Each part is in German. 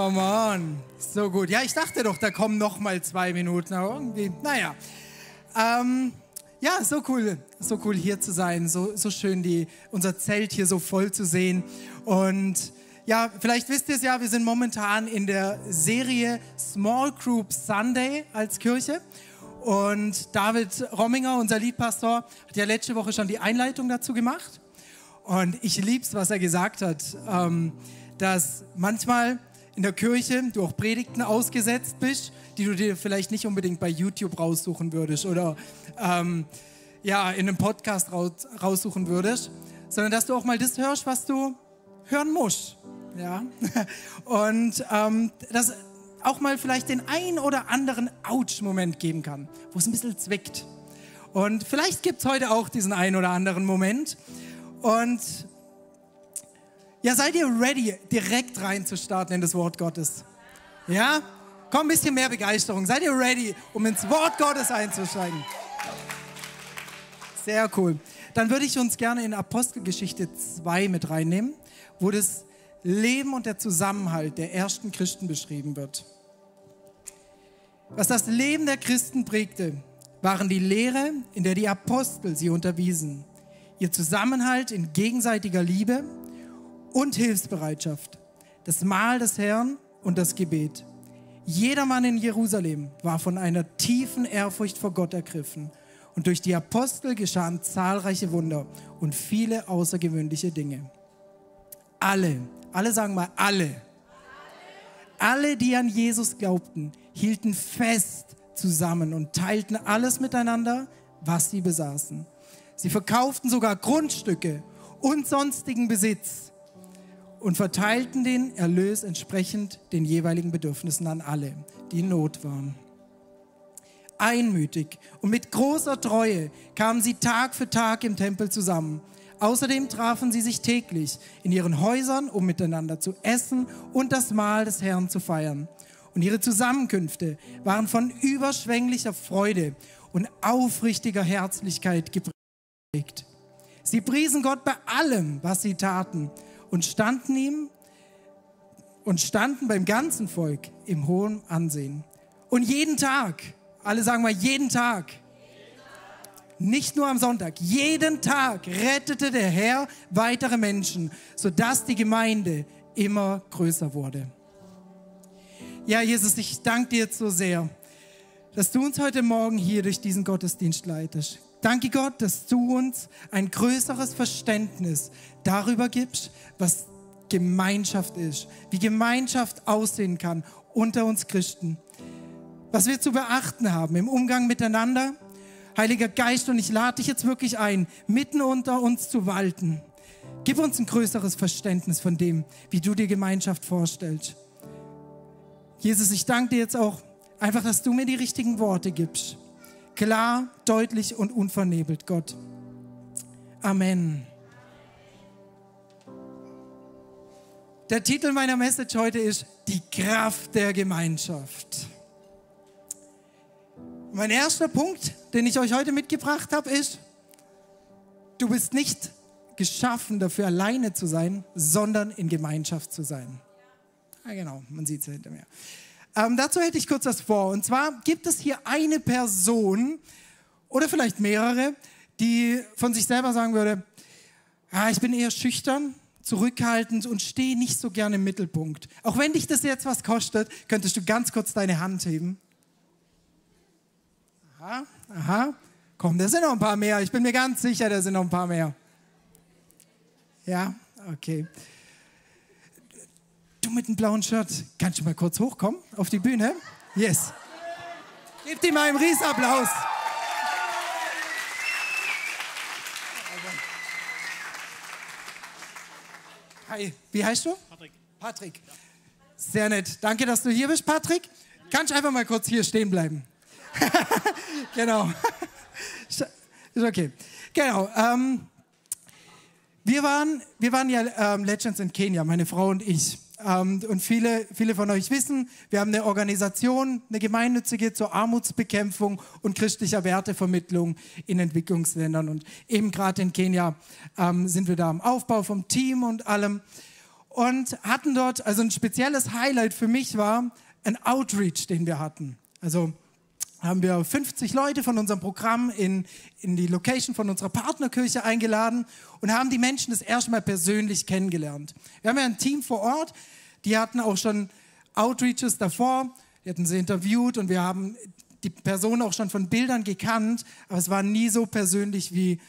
Come on. So gut. Ja, ich dachte doch, da kommen noch mal zwei Minuten. Aber irgendwie, naja. Ähm, ja, so cool, so cool hier zu sein. So, so schön, die, unser Zelt hier so voll zu sehen. Und ja, vielleicht wisst ihr es ja, wir sind momentan in der Serie Small Group Sunday als Kirche. Und David Romminger, unser Liedpastor, hat ja letzte Woche schon die Einleitung dazu gemacht. Und ich lieb's, was er gesagt hat, ähm, dass manchmal in der Kirche du auch Predigten ausgesetzt bist, die du dir vielleicht nicht unbedingt bei YouTube raussuchen würdest oder ähm, ja, in einem Podcast raus, raussuchen würdest, sondern dass du auch mal das hörst, was du hören musst. Ja? Und ähm, dass auch mal vielleicht den ein oder anderen Ouch-Moment geben kann, wo es ein bisschen zwickt. Und vielleicht gibt es heute auch diesen ein oder anderen Moment. Und ja, seid ihr ready, direkt reinzustarten in das Wort Gottes? Ja? Komm, ein bisschen mehr Begeisterung. Seid ihr ready, um ins Wort Gottes einzusteigen? Sehr cool. Dann würde ich uns gerne in Apostelgeschichte 2 mit reinnehmen, wo das Leben und der Zusammenhalt der ersten Christen beschrieben wird. Was das Leben der Christen prägte, waren die Lehre, in der die Apostel sie unterwiesen, ihr Zusammenhalt in gegenseitiger Liebe, und Hilfsbereitschaft, das Mahl des Herrn und das Gebet. Jedermann in Jerusalem war von einer tiefen Ehrfurcht vor Gott ergriffen und durch die Apostel geschahen zahlreiche Wunder und viele außergewöhnliche Dinge. Alle, alle sagen mal alle, alle, die an Jesus glaubten, hielten fest zusammen und teilten alles miteinander, was sie besaßen. Sie verkauften sogar Grundstücke und sonstigen Besitz und verteilten den Erlös entsprechend den jeweiligen Bedürfnissen an alle, die in Not waren. Einmütig und mit großer Treue kamen sie Tag für Tag im Tempel zusammen. Außerdem trafen sie sich täglich in ihren Häusern, um miteinander zu essen und das Mahl des Herrn zu feiern. Und ihre Zusammenkünfte waren von überschwänglicher Freude und aufrichtiger Herzlichkeit geprägt. Sie priesen Gott bei allem, was sie taten und standen ihm und standen beim ganzen Volk im hohen Ansehen. Und jeden Tag, alle sagen mal jeden Tag, nicht nur am Sonntag, jeden Tag rettete der Herr weitere Menschen, sodass die Gemeinde immer größer wurde. Ja, Jesus, ich danke dir so sehr, dass du uns heute Morgen hier durch diesen Gottesdienst leitest. Danke Gott, dass du uns ein größeres Verständnis darüber gibst, was Gemeinschaft ist, wie Gemeinschaft aussehen kann unter uns Christen, was wir zu beachten haben im Umgang miteinander. Heiliger Geist, und ich lade dich jetzt wirklich ein, mitten unter uns zu walten. Gib uns ein größeres Verständnis von dem, wie du dir Gemeinschaft vorstellst. Jesus, ich danke dir jetzt auch einfach, dass du mir die richtigen Worte gibst Klar, deutlich und unvernebelt, Gott. Amen. Der Titel meiner Message heute ist Die Kraft der Gemeinschaft. Mein erster Punkt, den ich euch heute mitgebracht habe, ist, du bist nicht geschaffen dafür, alleine zu sein, sondern in Gemeinschaft zu sein. Ja, genau, man sieht es ja hinter mir. Ähm, dazu hätte ich kurz was vor. Und zwar gibt es hier eine Person oder vielleicht mehrere, die von sich selber sagen würde, ja, ich bin eher schüchtern, zurückhaltend und stehe nicht so gerne im Mittelpunkt. Auch wenn dich das jetzt was kostet, könntest du ganz kurz deine Hand heben. Aha, aha. Komm, da sind noch ein paar mehr. Ich bin mir ganz sicher, da sind noch ein paar mehr. Ja, okay. Du mit dem blauen Shirt, kannst du mal kurz hochkommen auf die Bühne? Yes. Gebt ihm einen Riesenapplaus. Hi, wie heißt du? Patrick. Patrick. Sehr nett. Danke, dass du hier bist, Patrick. Kannst du einfach mal kurz hier stehen bleiben? genau. Ist okay. Genau. Ähm, wir, waren, wir waren ja ähm, Legends in Kenia, meine Frau und ich. Ähm, und viele, viele von euch wissen, wir haben eine Organisation, eine gemeinnützige zur Armutsbekämpfung und christlicher Wertevermittlung in Entwicklungsländern. Und eben gerade in Kenia ähm, sind wir da am Aufbau vom Team und allem. und hatten dort, also ein spezielles Highlight für mich war ein Outreach, den wir hatten. Also haben wir 50 Leute von unserem Programm in, in die Location von unserer Partnerkirche eingeladen und haben die Menschen das erste Mal persönlich kennengelernt. Wir haben ja ein Team vor Ort, die hatten auch schon Outreaches davor, die hatten sie interviewt und wir haben die Person auch schon von Bildern gekannt, aber es war nie so persönlich wie,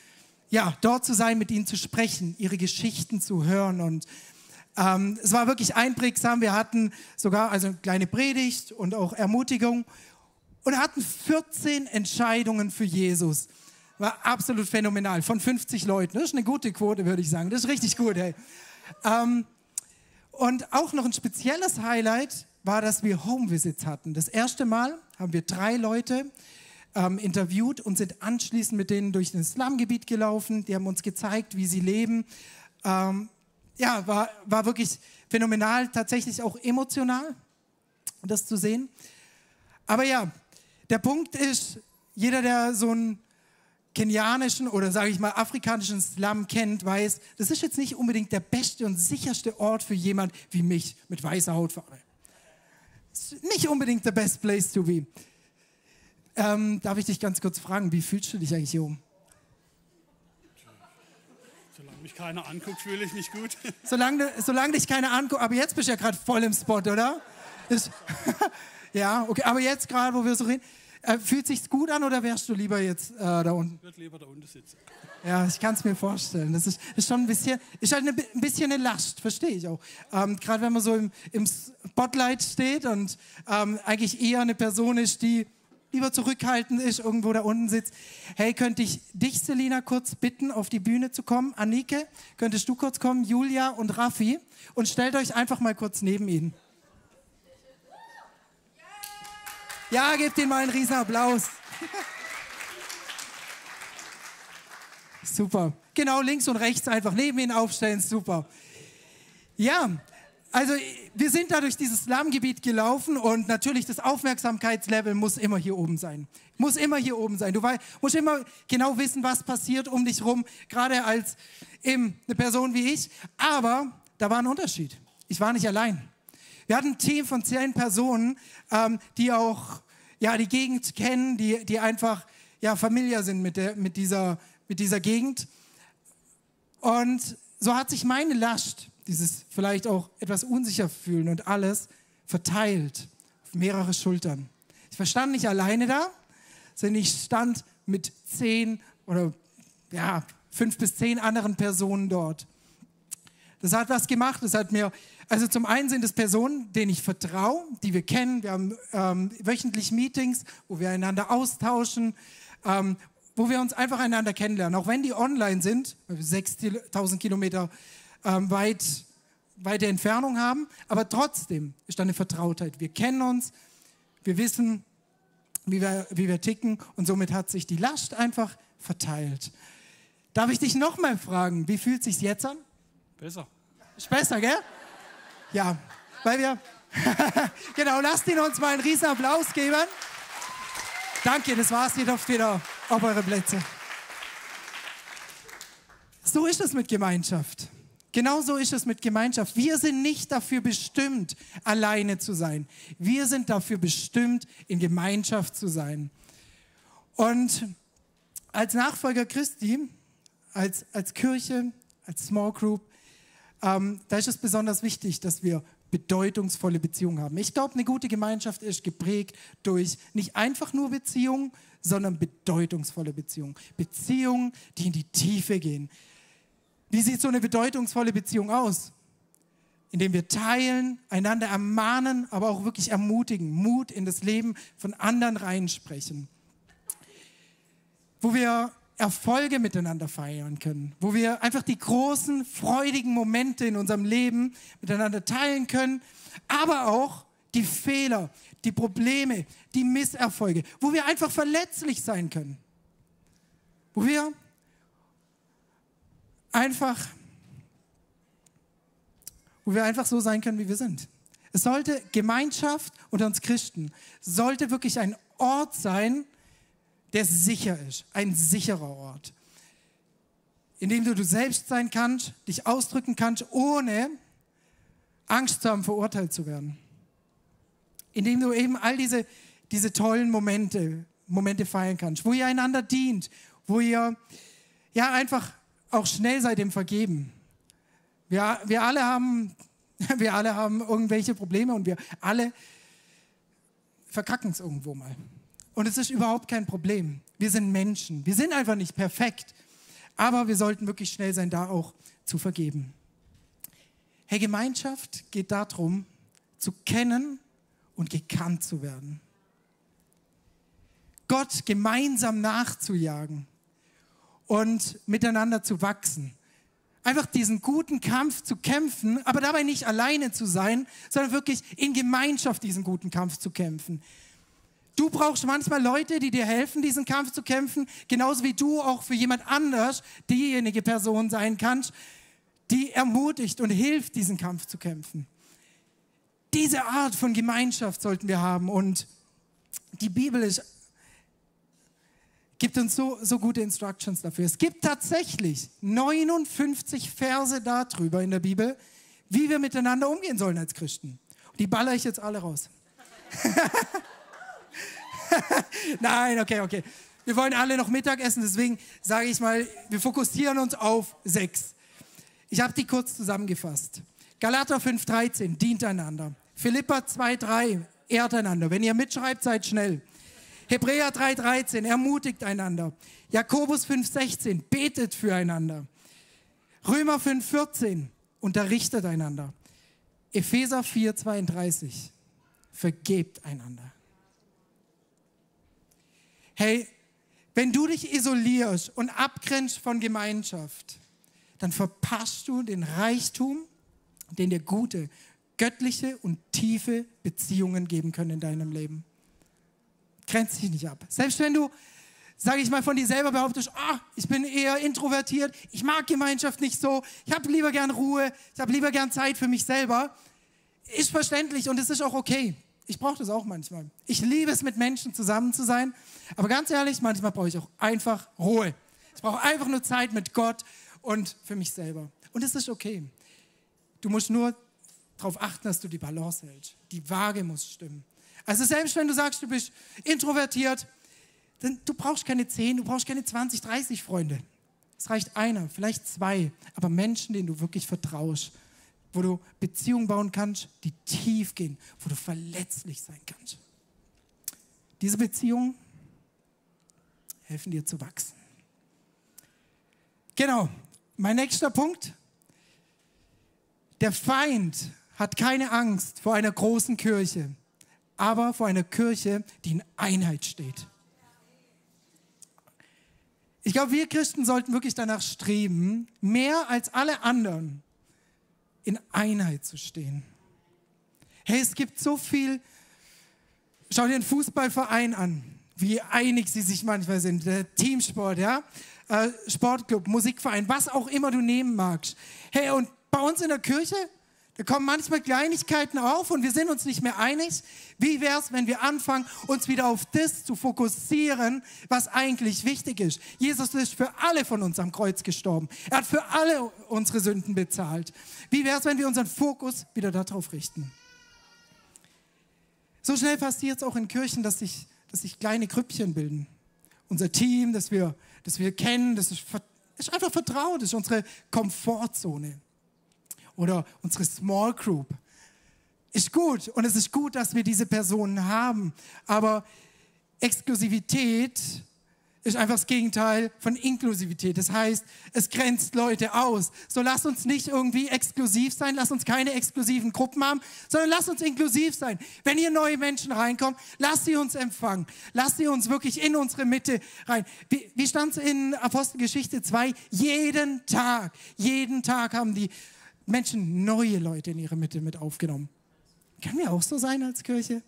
ja, dort zu sein, mit ihnen zu sprechen, ihre Geschichten zu hören und ähm, es war wirklich einprägsam. Wir hatten sogar also eine kleine Predigt und auch Ermutigung und hatten 14 Entscheidungen für Jesus. War absolut phänomenal. Von 50 Leuten. Das ist eine gute Quote, würde ich sagen. Das ist richtig gut, hey. Ähm, und auch noch ein spezielles Highlight war, dass wir Home-Visits hatten. Das erste Mal haben wir drei Leute ähm, interviewt und sind anschließend mit denen durch das Slumgebiet gelaufen. Die haben uns gezeigt, wie sie leben. Ähm, ja, war, war wirklich phänomenal, tatsächlich auch emotional, das zu sehen. Aber ja, der Punkt ist, jeder, der so einen kenianischen oder sage ich mal afrikanischen Slum kennt, weiß, das ist jetzt nicht unbedingt der beste und sicherste Ort für jemand wie mich mit weißer Hautfarbe. Nicht unbedingt der best place to be. Ähm, darf ich dich ganz kurz fragen, wie fühlst du dich eigentlich hier oben? Solange mich keiner anguckt, fühle ich mich gut. Solange, solange dich keiner anguckt, aber jetzt bist du ja gerade voll im Spot, oder? ja, okay, aber jetzt gerade, wo wir so reden, äh, fühlt sich's gut an oder wärst du lieber jetzt äh, da unten? Ich würde lieber da unten sitzen. Ja, ich kann es mir vorstellen. Das ist, ist schon ein bisschen, ist halt eine, ein bisschen eine Last, verstehe ich auch. Ähm, Gerade wenn man so im, im Spotlight steht und ähm, eigentlich eher eine Person ist, die lieber zurückhaltend ist, irgendwo da unten sitzt. Hey, könnte ich dich, Selina, kurz bitten, auf die Bühne zu kommen? Annike, könntest du kurz kommen? Julia und Raffi. Und stellt euch einfach mal kurz neben ihn. Ja, gebt ihm mal einen riesen Applaus. Super. Genau, links und rechts einfach neben ihn aufstellen. Super. Ja, also wir sind da durch dieses Slumgebiet gelaufen und natürlich das Aufmerksamkeitslevel muss immer hier oben sein. Muss immer hier oben sein. Du musst immer genau wissen, was passiert um dich rum, gerade als eben eine Person wie ich. Aber da war ein Unterschied. Ich war nicht allein. Wir hatten ein Team von zehn Personen, ähm, die auch ja, die Gegend kennen, die, die einfach ja, familiar sind mit, der, mit, dieser, mit dieser Gegend. Und so hat sich meine Last, dieses vielleicht auch etwas unsicher fühlen und alles, verteilt auf mehrere Schultern. Ich verstand nicht alleine da, sondern ich stand mit zehn oder ja, fünf bis zehn anderen Personen dort. Das hat was gemacht. Das hat mir, also zum einen sind es Personen, denen ich vertraue, die wir kennen. Wir haben ähm, wöchentlich Meetings, wo wir einander austauschen, ähm, wo wir uns einfach einander kennenlernen. Auch wenn die online sind, weil wir 6000 Kilometer ähm, weit, weite Entfernung haben, aber trotzdem ist da eine Vertrautheit. Wir kennen uns, wir wissen, wie wir, wie wir ticken und somit hat sich die Last einfach verteilt. Darf ich dich nochmal fragen, wie fühlt es sich jetzt an? Besser. Ist besser, gell? Ja, weil wir. genau, lasst ihn uns mal einen riesen Applaus geben. Danke, das war's. Ihr dürft wieder auf eure Plätze. So ist es mit Gemeinschaft. Genauso ist es mit Gemeinschaft. Wir sind nicht dafür bestimmt, alleine zu sein. Wir sind dafür bestimmt, in Gemeinschaft zu sein. Und als Nachfolger Christi, als, als Kirche, als Small Group, ähm, da ist es besonders wichtig, dass wir bedeutungsvolle Beziehungen haben. Ich glaube, eine gute Gemeinschaft ist geprägt durch nicht einfach nur Beziehungen, sondern bedeutungsvolle Beziehungen. Beziehungen, die in die Tiefe gehen. Wie sieht so eine bedeutungsvolle Beziehung aus? Indem wir teilen, einander ermahnen, aber auch wirklich ermutigen, Mut in das Leben von anderen reinsprechen. Wo wir Erfolge miteinander feiern können, wo wir einfach die großen, freudigen Momente in unserem Leben miteinander teilen können, aber auch die Fehler, die Probleme, die Misserfolge, wo wir einfach verletzlich sein können, wo wir einfach, wo wir einfach so sein können, wie wir sind. Es sollte Gemeinschaft unter uns Christen, sollte wirklich ein Ort sein, der sicher ist, ein sicherer Ort, in dem du du selbst sein kannst, dich ausdrücken kannst, ohne Angst zu haben, verurteilt zu werden. Indem du eben all diese, diese tollen Momente, Momente feiern kannst, wo ihr einander dient, wo ihr ja einfach auch schnell seid im Vergeben. Wir, wir, alle haben, wir alle haben irgendwelche Probleme und wir alle verkacken es irgendwo mal. Und es ist überhaupt kein Problem. Wir sind Menschen. Wir sind einfach nicht perfekt. Aber wir sollten wirklich schnell sein, da auch zu vergeben. Hey, Gemeinschaft geht darum, zu kennen und gekannt zu werden. Gott gemeinsam nachzujagen und miteinander zu wachsen. Einfach diesen guten Kampf zu kämpfen, aber dabei nicht alleine zu sein, sondern wirklich in Gemeinschaft diesen guten Kampf zu kämpfen. Du brauchst manchmal Leute, die dir helfen, diesen Kampf zu kämpfen, genauso wie du auch für jemand anders diejenige Person sein kannst, die ermutigt und hilft, diesen Kampf zu kämpfen. Diese Art von Gemeinschaft sollten wir haben und die Bibel ist, gibt uns so, so gute Instructions dafür. Es gibt tatsächlich 59 Verse darüber in der Bibel, wie wir miteinander umgehen sollen als Christen. Und die baller ich jetzt alle raus. Nein, okay, okay. Wir wollen alle noch Mittag essen, deswegen sage ich mal, wir fokussieren uns auf sechs. Ich habe die kurz zusammengefasst. Galater 5,13, dient einander. Philippa 2,3, ehrt einander. Wenn ihr mitschreibt, seid schnell. Hebräer 3,13, ermutigt einander. Jakobus 5,16, betet füreinander. Römer 5,14, unterrichtet einander. Epheser 4,32, vergebt einander hey, wenn du dich isolierst und abgrenzt von Gemeinschaft, dann verpasst du den Reichtum, den dir gute, göttliche und tiefe Beziehungen geben können in deinem Leben. Grenzt dich nicht ab. Selbst wenn du, sage ich mal, von dir selber behauptest, ah, ich bin eher introvertiert, ich mag Gemeinschaft nicht so, ich habe lieber gern Ruhe, ich habe lieber gern Zeit für mich selber, ist verständlich und es ist auch okay. Ich brauche das auch manchmal. Ich liebe es, mit Menschen zusammen zu sein. Aber ganz ehrlich, manchmal brauche ich auch einfach Ruhe. Ich brauche einfach nur Zeit mit Gott und für mich selber. Und es ist okay. Du musst nur darauf achten, dass du die Balance hältst. Die Waage muss stimmen. Also selbst wenn du sagst, du bist introvertiert, dann du brauchst keine 10, du brauchst keine 20, 30 Freunde. Es reicht einer, vielleicht zwei, aber Menschen, denen du wirklich vertraust wo du Beziehungen bauen kannst, die tief gehen, wo du verletzlich sein kannst. Diese Beziehungen helfen dir zu wachsen. Genau, mein nächster Punkt. Der Feind hat keine Angst vor einer großen Kirche, aber vor einer Kirche, die in Einheit steht. Ich glaube, wir Christen sollten wirklich danach streben, mehr als alle anderen in Einheit zu stehen. Hey, es gibt so viel. Schau dir den Fußballverein an, wie einig sie sich manchmal sind. Der Teamsport, ja, äh, Sportclub, Musikverein, was auch immer du nehmen magst. Hey, und bei uns in der Kirche, da kommen manchmal Kleinigkeiten auf und wir sind uns nicht mehr einig. Wie wäre es, wenn wir anfangen, uns wieder auf das zu fokussieren, was eigentlich wichtig ist? Jesus ist für alle von uns am Kreuz gestorben. Er hat für alle unsere Sünden bezahlt. Wie wäre es, wenn wir unseren Fokus wieder darauf richten? So schnell passiert es auch in Kirchen, dass sich, dass sich kleine Grüppchen bilden. Unser Team, das wir, das wir kennen, das ist, ist einfach vertraut, das ist unsere Komfortzone oder unsere Small Group. Ist gut und es ist gut, dass wir diese Personen haben, aber Exklusivität ist einfach das Gegenteil von Inklusivität. Das heißt, es grenzt Leute aus. So lass uns nicht irgendwie exklusiv sein, lass uns keine exklusiven Gruppen haben, sondern lass uns inklusiv sein. Wenn hier neue Menschen reinkommen, lass sie uns empfangen. Lass sie uns wirklich in unsere Mitte rein. Wie, wie stand es in Apostelgeschichte 2? Jeden Tag, jeden Tag haben die Menschen neue Leute in ihre Mitte mit aufgenommen. Können wir auch so sein als Kirche?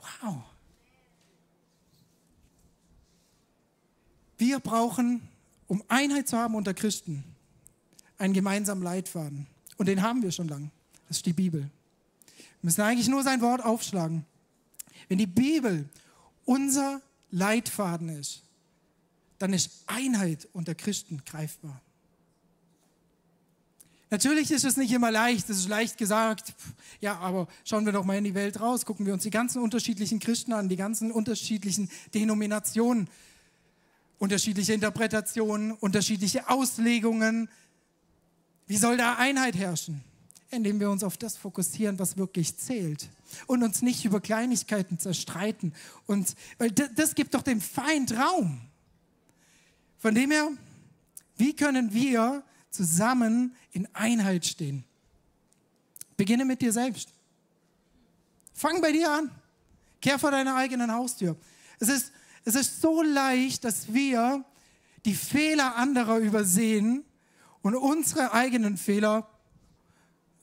Wow. Wir brauchen, um Einheit zu haben unter Christen, einen gemeinsamen Leitfaden. Und den haben wir schon lange. Das ist die Bibel. Wir müssen eigentlich nur sein Wort aufschlagen. Wenn die Bibel unser Leitfaden ist, dann ist Einheit unter Christen greifbar. Natürlich ist es nicht immer leicht, es ist leicht gesagt. Ja, aber schauen wir doch mal in die Welt raus, gucken wir uns die ganzen unterschiedlichen Christen an, die ganzen unterschiedlichen Denominationen, unterschiedliche Interpretationen, unterschiedliche Auslegungen. Wie soll da Einheit herrschen? Indem wir uns auf das fokussieren, was wirklich zählt und uns nicht über Kleinigkeiten zerstreiten. Und weil das, gibt doch dem Feind Raum. Von dem her, wie können wir zusammen in Einheit stehen? Beginne mit dir selbst. Fang bei dir an. Kehr vor deiner eigenen Haustür. Es ist, es ist so leicht, dass wir die Fehler anderer übersehen und unsere eigenen Fehler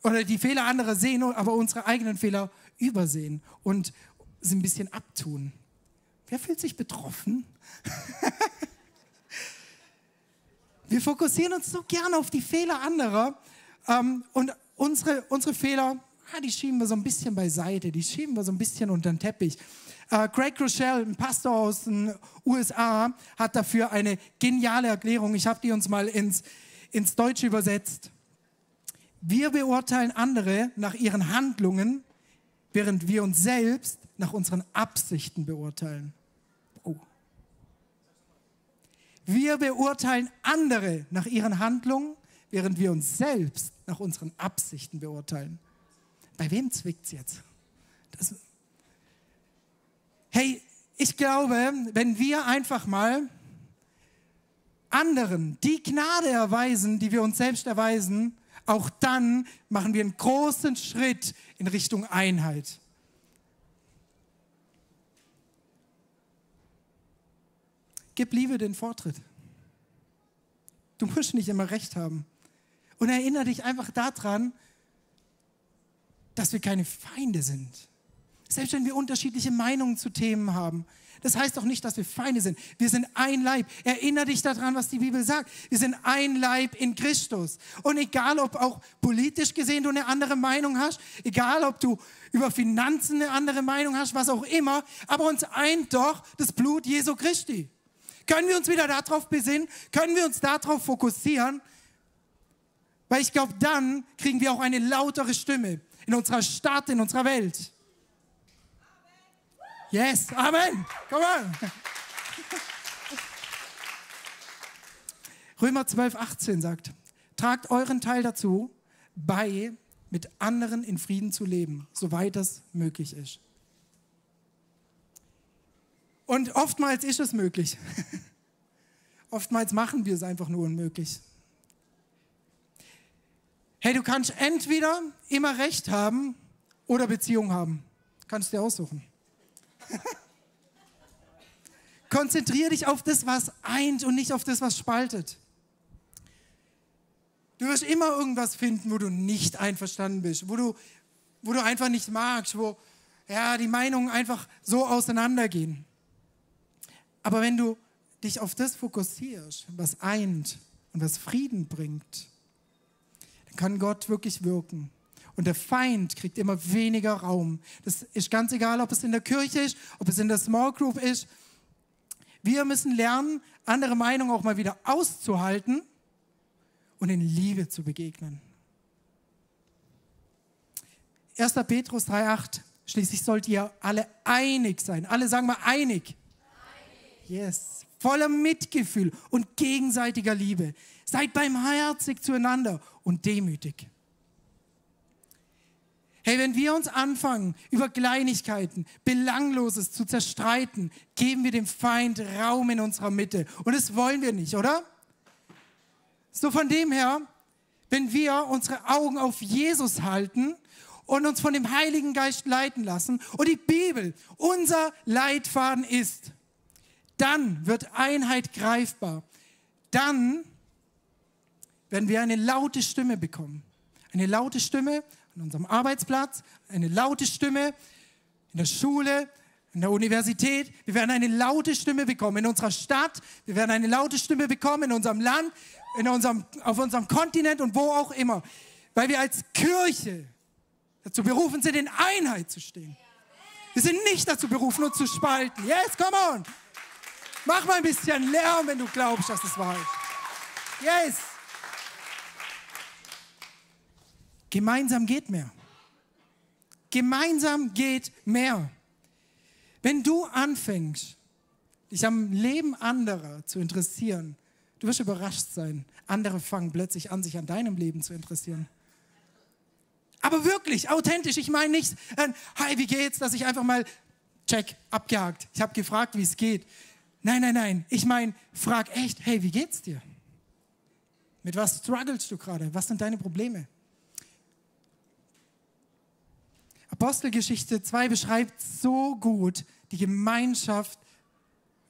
oder die Fehler anderer sehen, aber unsere eigenen Fehler übersehen und sie ein bisschen abtun. Wer fühlt sich betroffen? Wir fokussieren uns so gerne auf die Fehler anderer ähm, und unsere, unsere Fehler, ah, die schieben wir so ein bisschen beiseite, die schieben wir so ein bisschen unter den Teppich. Äh, Craig Rochelle, ein Pastor aus den USA, hat dafür eine geniale Erklärung. Ich habe die uns mal ins, ins Deutsche übersetzt. Wir beurteilen andere nach ihren Handlungen, während wir uns selbst nach unseren Absichten beurteilen. Wir beurteilen andere nach ihren Handlungen, während wir uns selbst nach unseren Absichten beurteilen. Bei wem zwickt es jetzt? Das hey, ich glaube, wenn wir einfach mal anderen die Gnade erweisen, die wir uns selbst erweisen, auch dann machen wir einen großen Schritt in Richtung Einheit. Gib Liebe den Vortritt. Du musst nicht immer recht haben. Und erinnere dich einfach daran, dass wir keine Feinde sind. Selbst wenn wir unterschiedliche Meinungen zu Themen haben. Das heißt doch nicht, dass wir Feinde sind. Wir sind ein Leib. Erinnere dich daran, was die Bibel sagt. Wir sind ein Leib in Christus. Und egal, ob auch politisch gesehen du eine andere Meinung hast, egal, ob du über Finanzen eine andere Meinung hast, was auch immer, aber uns eint doch das Blut Jesu Christi. Können wir uns wieder darauf besinnen? Können wir uns darauf fokussieren? Weil ich glaube, dann kriegen wir auch eine lautere Stimme in unserer Stadt, in unserer Welt. Yes, Amen. Come on. Römer 12, 18 sagt, tragt euren Teil dazu bei, mit anderen in Frieden zu leben, soweit das möglich ist. Und oftmals ist es möglich. oftmals machen wir es einfach nur unmöglich. Hey, du kannst entweder immer Recht haben oder Beziehung haben. Kannst du dir aussuchen. Konzentriere dich auf das, was eint und nicht auf das, was spaltet. Du wirst immer irgendwas finden, wo du nicht einverstanden bist, wo du, wo du einfach nicht magst, wo ja, die Meinungen einfach so auseinandergehen. Aber wenn du dich auf das fokussierst, was eint und was Frieden bringt, dann kann Gott wirklich wirken. Und der Feind kriegt immer weniger Raum. Das ist ganz egal, ob es in der Kirche ist, ob es in der Small Group ist. Wir müssen lernen, andere Meinungen auch mal wieder auszuhalten und in Liebe zu begegnen. 1. Petrus 3,8. Schließlich sollt ihr alle einig sein. Alle sagen mal einig. Yes. Voller Mitgefühl und gegenseitiger Liebe. Seid barmherzig zueinander und demütig. Hey, wenn wir uns anfangen, über Kleinigkeiten, Belangloses zu zerstreiten, geben wir dem Feind Raum in unserer Mitte. Und das wollen wir nicht, oder? So von dem her, wenn wir unsere Augen auf Jesus halten und uns von dem Heiligen Geist leiten lassen und die Bibel unser Leitfaden ist, dann wird Einheit greifbar. Dann werden wir eine laute Stimme bekommen. Eine laute Stimme an unserem Arbeitsplatz, eine laute Stimme in der Schule, in der Universität. Wir werden eine laute Stimme bekommen in unserer Stadt. Wir werden eine laute Stimme bekommen in unserem Land, in unserem, auf unserem Kontinent und wo auch immer. Weil wir als Kirche dazu berufen sind, in Einheit zu stehen. Wir sind nicht dazu berufen, uns zu spalten. Yes, come on. Mach mal ein bisschen Lärm, wenn du glaubst, dass es wahr ist. Yes. Gemeinsam geht mehr. Gemeinsam geht mehr. Wenn du anfängst, dich am Leben anderer zu interessieren, du wirst überrascht sein. Andere fangen plötzlich an, sich an deinem Leben zu interessieren. Aber wirklich, authentisch. Ich meine nicht, äh, hi, wie geht's, dass ich einfach mal, check, abgehakt. Ich habe gefragt, wie es geht. Nein, nein, nein. Ich meine, frag echt, hey, wie geht's dir? Mit was strugglest du gerade? Was sind deine Probleme? Apostelgeschichte 2 beschreibt so gut die Gemeinschaft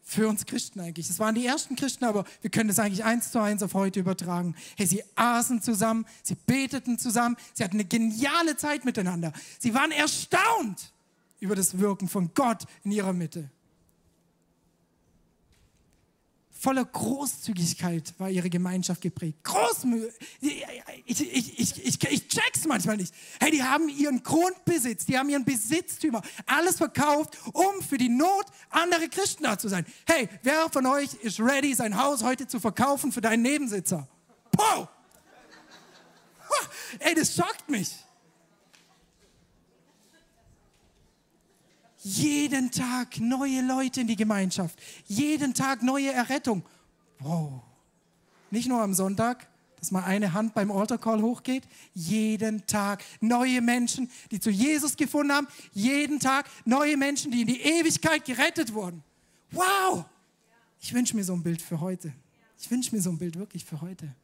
für uns Christen eigentlich. Das waren die ersten Christen, aber wir können das eigentlich eins zu eins auf heute übertragen. Hey, sie aßen zusammen, sie beteten zusammen, sie hatten eine geniale Zeit miteinander. Sie waren erstaunt über das Wirken von Gott in ihrer Mitte. Voller Großzügigkeit war ihre Gemeinschaft geprägt. Großmühe. Ich, ich, ich, ich, ich check's manchmal nicht. Hey, die haben ihren Grundbesitz, die haben ihren Besitztümer, alles verkauft, um für die Not anderer Christen da zu sein. Hey, wer von euch ist ready, sein Haus heute zu verkaufen für deinen Nebensitzer? Pow! Ey, das schockt mich. Jeden Tag neue Leute in die Gemeinschaft. Jeden Tag neue Errettung. Wow. Nicht nur am Sonntag, dass mal eine Hand beim Altar Call hochgeht. Jeden Tag neue Menschen, die zu Jesus gefunden haben. Jeden Tag neue Menschen, die in die Ewigkeit gerettet wurden. Wow. Ich wünsche mir so ein Bild für heute. Ich wünsche mir so ein Bild wirklich für heute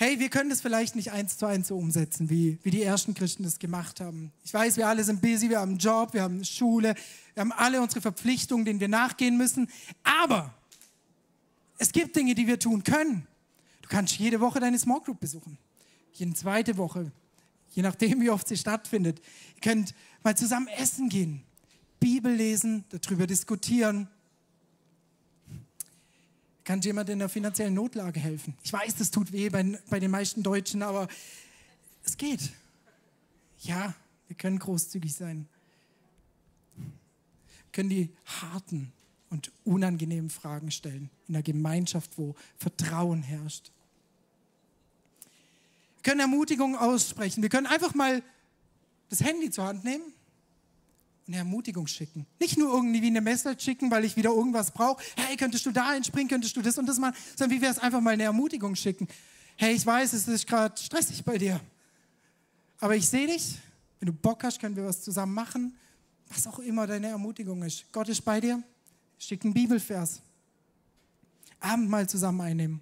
hey, wir können das vielleicht nicht eins zu eins so umsetzen, wie, wie die ersten Christen das gemacht haben. Ich weiß, wir alle sind busy, wir haben einen Job, wir haben eine Schule, wir haben alle unsere Verpflichtungen, denen wir nachgehen müssen. Aber es gibt Dinge, die wir tun können. Du kannst jede Woche deine Small Group besuchen. Jede zweite Woche, je nachdem, wie oft sie stattfindet. Ihr könnt mal zusammen essen gehen, Bibel lesen, darüber diskutieren kann jemand in der finanziellen Notlage helfen? Ich weiß, das tut weh bei, bei den meisten Deutschen, aber es geht. Ja, wir können großzügig sein. Wir können die harten und unangenehmen Fragen stellen in einer Gemeinschaft, wo Vertrauen herrscht. Wir können Ermutigungen aussprechen. Wir können einfach mal das Handy zur Hand nehmen eine Ermutigung schicken. Nicht nur irgendwie eine Message schicken, weil ich wieder irgendwas brauche. Hey, könntest du da einspringen, könntest du das und das machen, sondern wie wäre es einfach mal eine Ermutigung schicken. Hey, ich weiß, es ist gerade stressig bei dir, aber ich sehe dich. Wenn du Bock hast, können wir was zusammen machen. Was auch immer deine Ermutigung ist. Gott ist bei dir. Schick einen Bibelvers. Abendmahl zusammen einnehmen.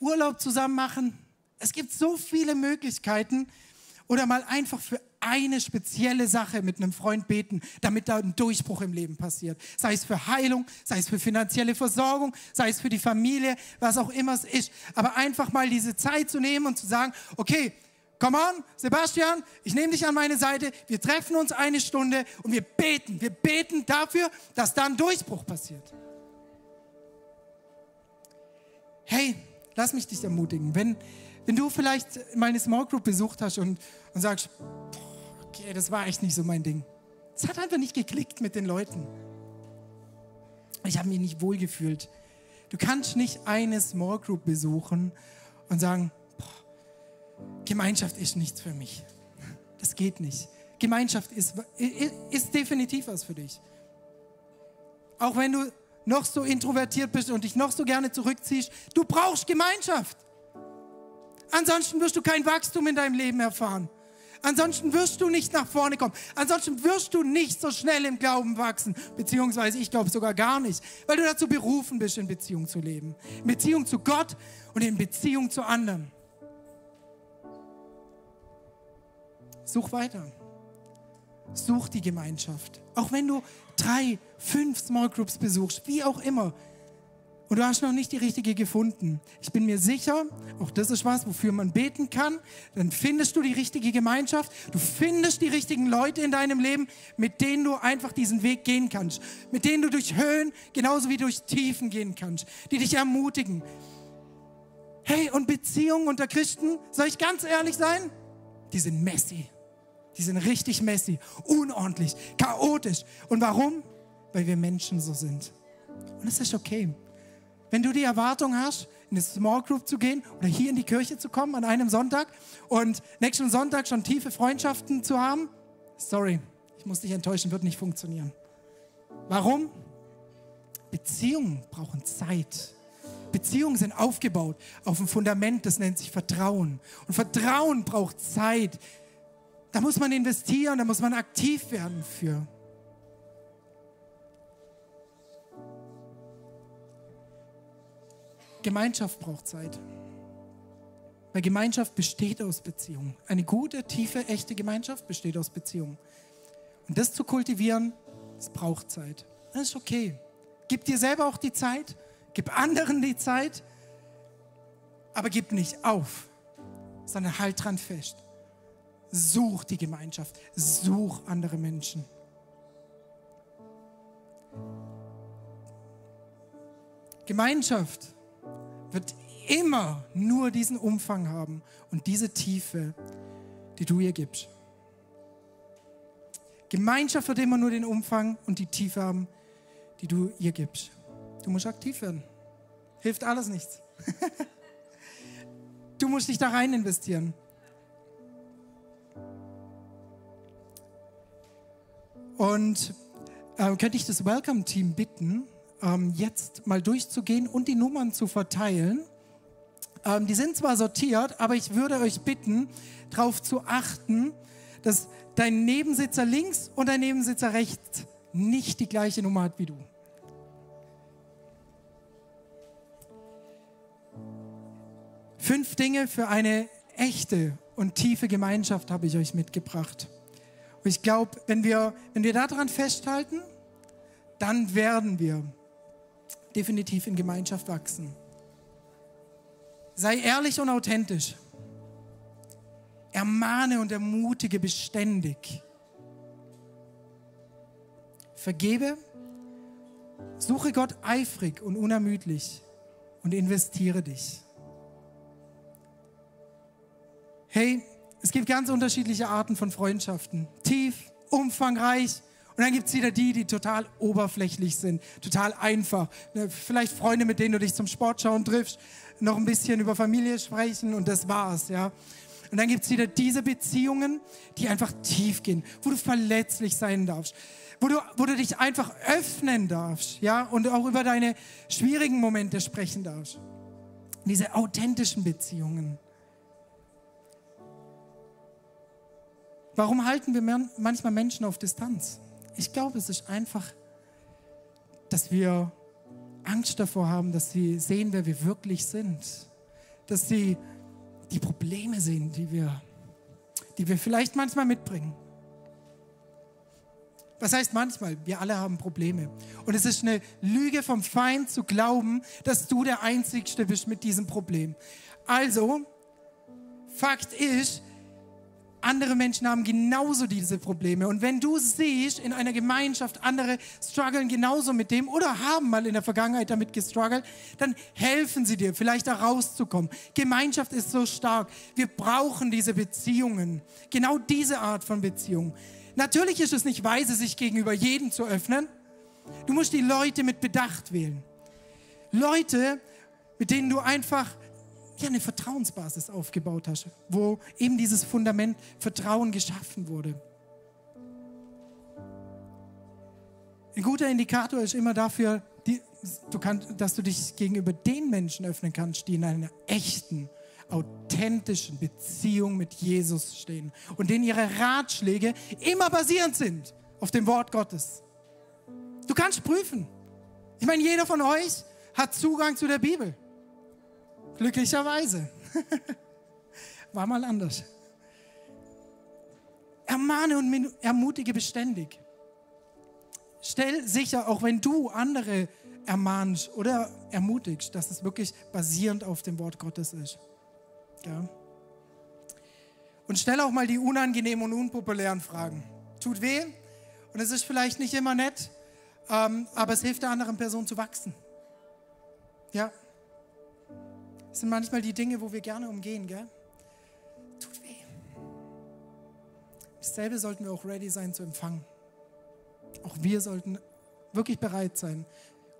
Urlaub zusammen machen. Es gibt so viele Möglichkeiten. Oder mal einfach für eine spezielle Sache mit einem Freund beten, damit da ein Durchbruch im Leben passiert. Sei es für Heilung, sei es für finanzielle Versorgung, sei es für die Familie, was auch immer es ist. Aber einfach mal diese Zeit zu nehmen und zu sagen, okay, come on, Sebastian, ich nehme dich an meine Seite, wir treffen uns eine Stunde und wir beten. Wir beten dafür, dass da ein Durchbruch passiert. Hey, lass mich dich ermutigen. Wenn, wenn du vielleicht meine Small Group besucht hast und, und sagst, okay, das war echt nicht so mein Ding. Es hat einfach nicht geklickt mit den Leuten. Ich habe mich nicht wohlgefühlt. Du kannst nicht eine Small Group besuchen und sagen, boah, Gemeinschaft ist nichts für mich. Das geht nicht. Gemeinschaft ist, ist definitiv was für dich. Auch wenn du noch so introvertiert bist und dich noch so gerne zurückziehst, du brauchst Gemeinschaft. Ansonsten wirst du kein Wachstum in deinem Leben erfahren. Ansonsten wirst du nicht nach vorne kommen. Ansonsten wirst du nicht so schnell im Glauben wachsen. Beziehungsweise ich glaube sogar gar nicht. Weil du dazu berufen bist, in Beziehung zu leben. In Beziehung zu Gott und in Beziehung zu anderen. Such weiter. Such die Gemeinschaft. Auch wenn du drei, fünf Small Groups besuchst, wie auch immer und du hast noch nicht die richtige gefunden. Ich bin mir sicher, auch das ist was, wofür man beten kann. Dann findest du die richtige Gemeinschaft. Du findest die richtigen Leute in deinem Leben, mit denen du einfach diesen Weg gehen kannst. Mit denen du durch Höhen genauso wie durch Tiefen gehen kannst. Die dich ermutigen. Hey, und Beziehungen unter Christen, soll ich ganz ehrlich sein? Die sind messy. Die sind richtig messy, unordentlich, chaotisch. Und warum? Weil wir Menschen so sind. Und es ist okay. Wenn du die Erwartung hast, in eine Small Group zu gehen oder hier in die Kirche zu kommen an einem Sonntag und nächsten Sonntag schon tiefe Freundschaften zu haben? Sorry, ich muss dich enttäuschen, wird nicht funktionieren. Warum? Beziehungen brauchen Zeit. Beziehungen sind aufgebaut auf ein Fundament, das nennt sich Vertrauen. Und Vertrauen braucht Zeit. Da muss man investieren, da muss man aktiv werden für. Gemeinschaft braucht Zeit. Weil Gemeinschaft besteht aus Beziehungen. Eine gute, tiefe, echte Gemeinschaft besteht aus Beziehungen. Und das zu kultivieren, das braucht Zeit. Das ist okay. Gib dir selber auch die Zeit, gib anderen die Zeit, aber gib nicht auf, sondern halt dran fest. Such die Gemeinschaft, such andere Menschen. Gemeinschaft wird immer nur diesen Umfang haben und diese Tiefe, die du ihr gibst. Gemeinschaft wird immer nur den Umfang und die Tiefe haben, die du ihr gibst. Du musst aktiv werden. Hilft alles nichts. du musst dich da rein investieren. Und äh, könnte ich das Welcome-Team bitten, ähm, jetzt mal durchzugehen und die Nummern zu verteilen. Ähm, die sind zwar sortiert, aber ich würde euch bitten, darauf zu achten, dass dein Nebensitzer links und dein Nebensitzer rechts nicht die gleiche Nummer hat wie du. Fünf Dinge für eine echte und tiefe Gemeinschaft habe ich euch mitgebracht. Und ich glaube, wenn wir, wenn wir daran festhalten, dann werden wir definitiv in Gemeinschaft wachsen. Sei ehrlich und authentisch. Ermahne und ermutige beständig. Vergebe, suche Gott eifrig und unermüdlich und investiere dich. Hey, es gibt ganz unterschiedliche Arten von Freundschaften. Tief, umfangreich, und dann gibt es wieder die, die total oberflächlich sind, total einfach. Ne, vielleicht Freunde, mit denen du dich zum Sportschauen triffst, noch ein bisschen über Familie sprechen und das war's, ja. Und dann gibt es wieder diese Beziehungen, die einfach tief gehen, wo du verletzlich sein darfst, wo du, wo du dich einfach öffnen darfst, ja, und auch über deine schwierigen Momente sprechen darfst. Diese authentischen Beziehungen. Warum halten wir manchmal Menschen auf Distanz? Ich glaube, es ist einfach, dass wir Angst davor haben, dass sie sehen, wer wir wirklich sind. Dass sie die Probleme sehen, die wir, die wir vielleicht manchmal mitbringen. Was heißt manchmal? Wir alle haben Probleme. Und es ist eine Lüge vom Feind zu glauben, dass du der Einzige bist mit diesem Problem. Also, Fakt ist, andere Menschen haben genauso diese Probleme. Und wenn du siehst in einer Gemeinschaft, andere strugglen genauso mit dem oder haben mal in der Vergangenheit damit gestruggelt, dann helfen sie dir, vielleicht da rauszukommen. Gemeinschaft ist so stark. Wir brauchen diese Beziehungen. Genau diese Art von Beziehung. Natürlich ist es nicht weise, sich gegenüber jedem zu öffnen. Du musst die Leute mit Bedacht wählen. Leute, mit denen du einfach ja, eine Vertrauensbasis aufgebaut hast, wo eben dieses Fundament Vertrauen geschaffen wurde. Ein guter Indikator ist immer dafür, die, du kannst, dass du dich gegenüber den Menschen öffnen kannst, die in einer echten, authentischen Beziehung mit Jesus stehen und denen ihre Ratschläge immer basierend sind auf dem Wort Gottes. Du kannst prüfen. Ich meine, jeder von euch hat Zugang zu der Bibel. Glücklicherweise. War mal anders. Ermahne und ermutige beständig. Stell sicher, auch wenn du andere ermahnst oder ermutigst, dass es wirklich basierend auf dem Wort Gottes ist. Ja. Und stell auch mal die unangenehmen und unpopulären Fragen. Tut weh und es ist vielleicht nicht immer nett, ähm, aber es hilft der anderen Person zu wachsen. Ja. Sind manchmal die Dinge, wo wir gerne umgehen, gell? Tut weh. Dasselbe sollten wir auch ready sein zu empfangen. Auch wir sollten wirklich bereit sein,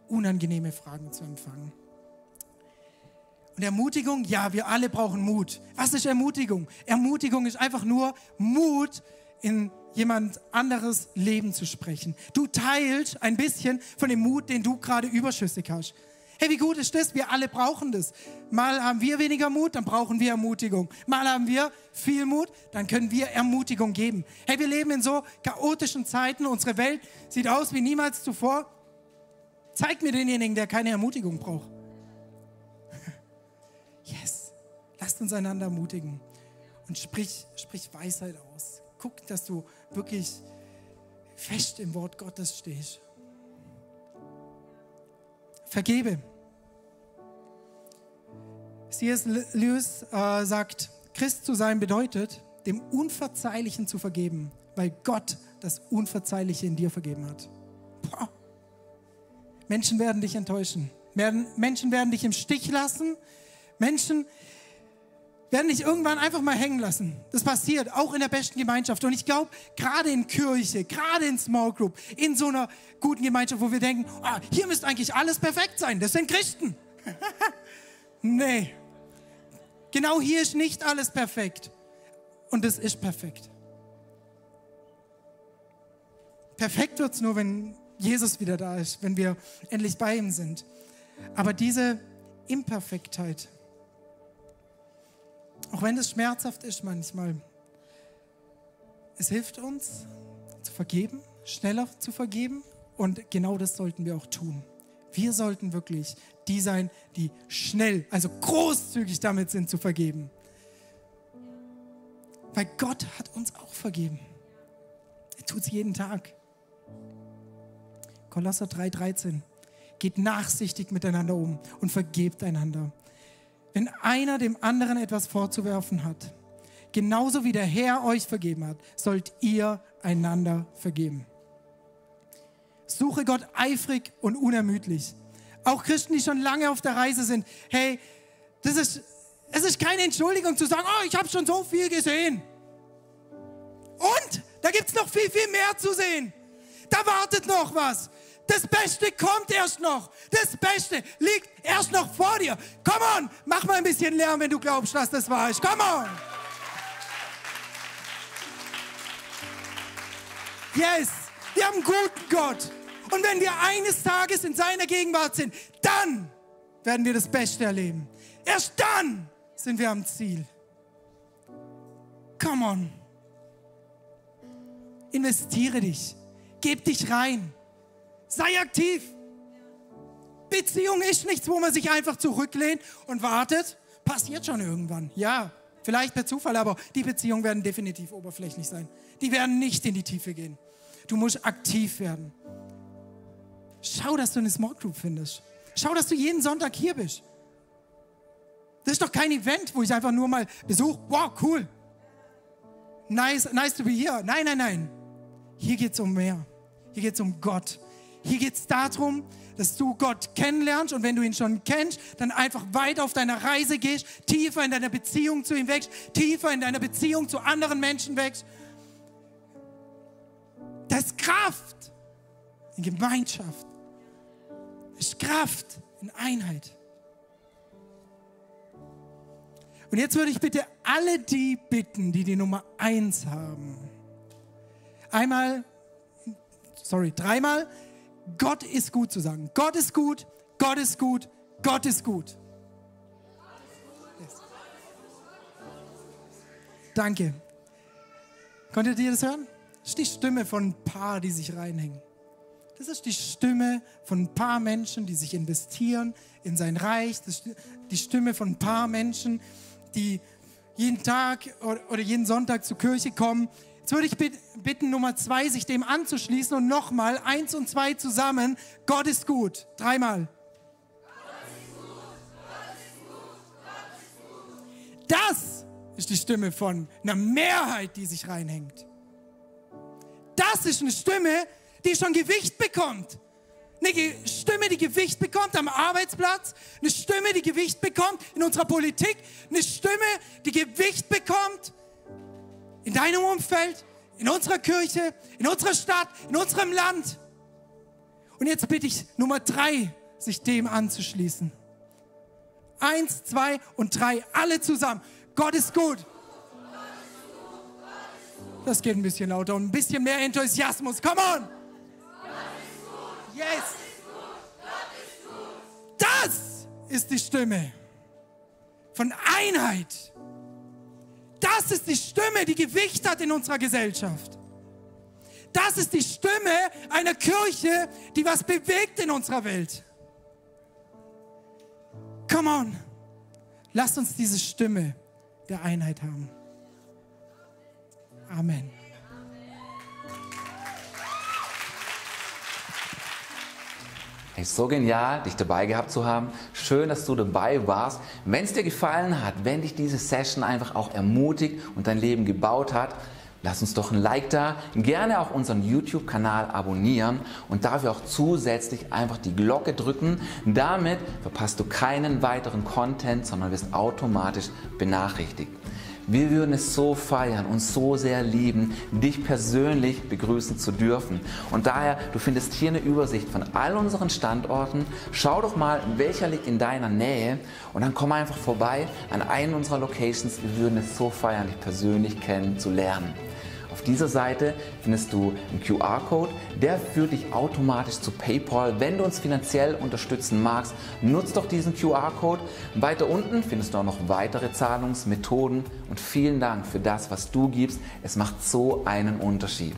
unangenehme Fragen zu empfangen. Und Ermutigung, ja, wir alle brauchen Mut. Was ist Ermutigung? Ermutigung ist einfach nur Mut, in jemand anderes Leben zu sprechen. Du teilst ein bisschen von dem Mut, den du gerade überschüssig hast. Hey, wie gut ist das? Wir alle brauchen das. Mal haben wir weniger Mut, dann brauchen wir Ermutigung. Mal haben wir viel Mut, dann können wir Ermutigung geben. Hey, wir leben in so chaotischen Zeiten. Unsere Welt sieht aus wie niemals zuvor. Zeig mir denjenigen, der keine Ermutigung braucht. Yes. Lasst uns einander ermutigen und sprich, sprich Weisheit aus. Guck, dass du wirklich fest im Wort Gottes stehst. Vergebe. C.S. Lewis äh, sagt, Christ zu sein bedeutet, dem Unverzeihlichen zu vergeben, weil Gott das Unverzeihliche in dir vergeben hat. Boah. Menschen werden dich enttäuschen. Menschen werden dich im Stich lassen. Menschen werden dich irgendwann einfach mal hängen lassen. Das passiert auch in der besten Gemeinschaft. Und ich glaube, gerade in Kirche, gerade in Small Group, in so einer guten Gemeinschaft, wo wir denken, ah, hier müsste eigentlich alles perfekt sein. Das sind Christen. nee. Genau hier ist nicht alles perfekt. Und es ist perfekt. Perfekt wird es nur, wenn Jesus wieder da ist, wenn wir endlich bei ihm sind. Aber diese Imperfektheit, auch wenn es schmerzhaft ist manchmal, es hilft uns zu vergeben, schneller zu vergeben und genau das sollten wir auch tun. Wir sollten wirklich die sein, die schnell, also großzügig damit sind zu vergeben. Weil Gott hat uns auch vergeben. Er tut es jeden Tag. Kolosser 3,13. Geht nachsichtig miteinander um und vergebt einander. Wenn einer dem anderen etwas vorzuwerfen hat, genauso wie der Herr euch vergeben hat, sollt ihr einander vergeben. Suche Gott eifrig und unermüdlich. Auch Christen, die schon lange auf der Reise sind, hey, das ist, es ist keine Entschuldigung zu sagen, oh, ich habe schon so viel gesehen. Und da gibt es noch viel, viel mehr zu sehen. Da wartet noch was. Das Beste kommt erst noch. Das Beste liegt erst noch vor dir. Come on, mach mal ein bisschen Lärm, wenn du glaubst, dass das wahr ist. Come on. Yes, wir haben einen guten Gott. Und wenn wir eines Tages in seiner Gegenwart sind, dann werden wir das Beste erleben. Erst dann sind wir am Ziel. Come on. Investiere dich. Geb dich rein. Sei aktiv. Beziehung ist nichts, wo man sich einfach zurücklehnt und wartet. Passiert schon irgendwann. Ja, vielleicht per Zufall, aber die Beziehungen werden definitiv oberflächlich sein. Die werden nicht in die Tiefe gehen. Du musst aktiv werden. Schau, dass du eine Small Group findest. Schau, dass du jeden Sonntag hier bist. Das ist doch kein Event, wo ich einfach nur mal besuche. Wow, cool. Nice, nice to be here. Nein, nein, nein. Hier geht es um mehr. Hier geht es um Gott. Hier geht es darum, dass du Gott kennenlernst und wenn du ihn schon kennst, dann einfach weiter auf deiner Reise gehst, tiefer in deiner Beziehung zu ihm wächst, tiefer in deiner Beziehung zu anderen Menschen wächst. Das ist Kraft in Gemeinschaft. Das ist Kraft in Einheit. Und jetzt würde ich bitte alle die bitten, die die Nummer eins haben. Einmal, sorry, dreimal Gott ist gut zu sagen. Gott ist gut, Gott ist gut, Gott ist gut. Yes. Danke. Konntet ihr das hören? Das ist die Stimme von ein paar, die sich reinhängen. Das ist die Stimme von ein paar Menschen, die sich investieren in sein Reich. Das ist die Stimme von ein paar Menschen, die jeden Tag oder jeden Sonntag zur Kirche kommen, Jetzt würde ich bitten, Nummer zwei, sich dem anzuschließen und nochmal eins und zwei zusammen. Gott ist gut. Dreimal. Das ist die Stimme von einer Mehrheit, die sich reinhängt. Das ist eine Stimme, die schon Gewicht bekommt. Eine Stimme, die Gewicht bekommt am Arbeitsplatz. Eine Stimme, die Gewicht bekommt in unserer Politik. Eine Stimme, die Gewicht bekommt in deinem Umfeld, in unserer Kirche, in unserer Stadt, in unserem Land. Und jetzt bitte ich Nummer drei, sich dem anzuschließen. Eins, zwei und drei, alle zusammen. Gott ist gut. Das geht ein bisschen lauter und ein bisschen mehr Enthusiasmus. Come on! Yes! Das ist die Stimme von Einheit. Das ist die Stimme, die Gewicht hat in unserer Gesellschaft. Das ist die Stimme einer Kirche, die was bewegt in unserer Welt. Come on, lasst uns diese Stimme der Einheit haben. Amen. Hey, so genial, dich dabei gehabt zu haben. Schön, dass du dabei warst. Wenn es dir gefallen hat, wenn dich diese Session einfach auch ermutigt und dein Leben gebaut hat, lass uns doch ein Like da. Gerne auch unseren YouTube-Kanal abonnieren und dafür auch zusätzlich einfach die Glocke drücken. Damit verpasst du keinen weiteren Content, sondern wirst automatisch benachrichtigt. Wir würden es so feiern und so sehr lieben, dich persönlich begrüßen zu dürfen. Und daher, du findest hier eine Übersicht von all unseren Standorten. Schau doch mal, welcher liegt in deiner Nähe und dann komm einfach vorbei an einen unserer Locations. Wir würden es so feiern, dich persönlich kennenzulernen dieser Seite findest du einen QR-Code, der führt dich automatisch zu PayPal. Wenn du uns finanziell unterstützen magst, nutzt doch diesen QR-Code. Weiter unten findest du auch noch weitere Zahlungsmethoden und vielen Dank für das, was du gibst. Es macht so einen Unterschied.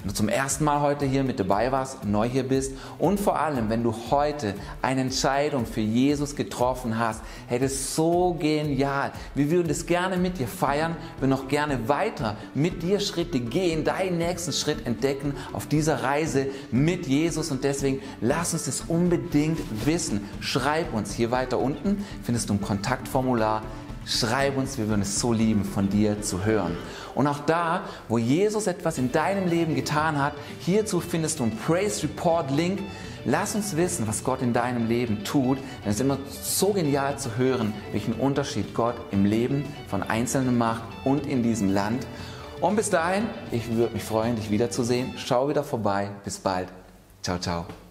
Wenn du zum ersten Mal heute hier mit dabei warst, neu hier bist und vor allem, wenn du heute eine Entscheidung für Jesus getroffen hast, hey, ist so genial. Wir würden das gerne mit dir feiern, wir noch gerne weiter mit dir Schritte gehen, deinen nächsten Schritt entdecken auf dieser Reise mit Jesus und deswegen lass uns das unbedingt wissen. Schreib uns hier weiter unten, findest du ein Kontaktformular Schreib uns, wir würden es so lieben, von dir zu hören. Und auch da, wo Jesus etwas in deinem Leben getan hat, hierzu findest du einen Praise Report Link. Lass uns wissen, was Gott in deinem Leben tut. Denn es ist immer so genial zu hören, welchen Unterschied Gott im Leben von Einzelnen macht und in diesem Land. Und bis dahin, ich würde mich freuen, dich wiederzusehen. Schau wieder vorbei. Bis bald. Ciao, ciao.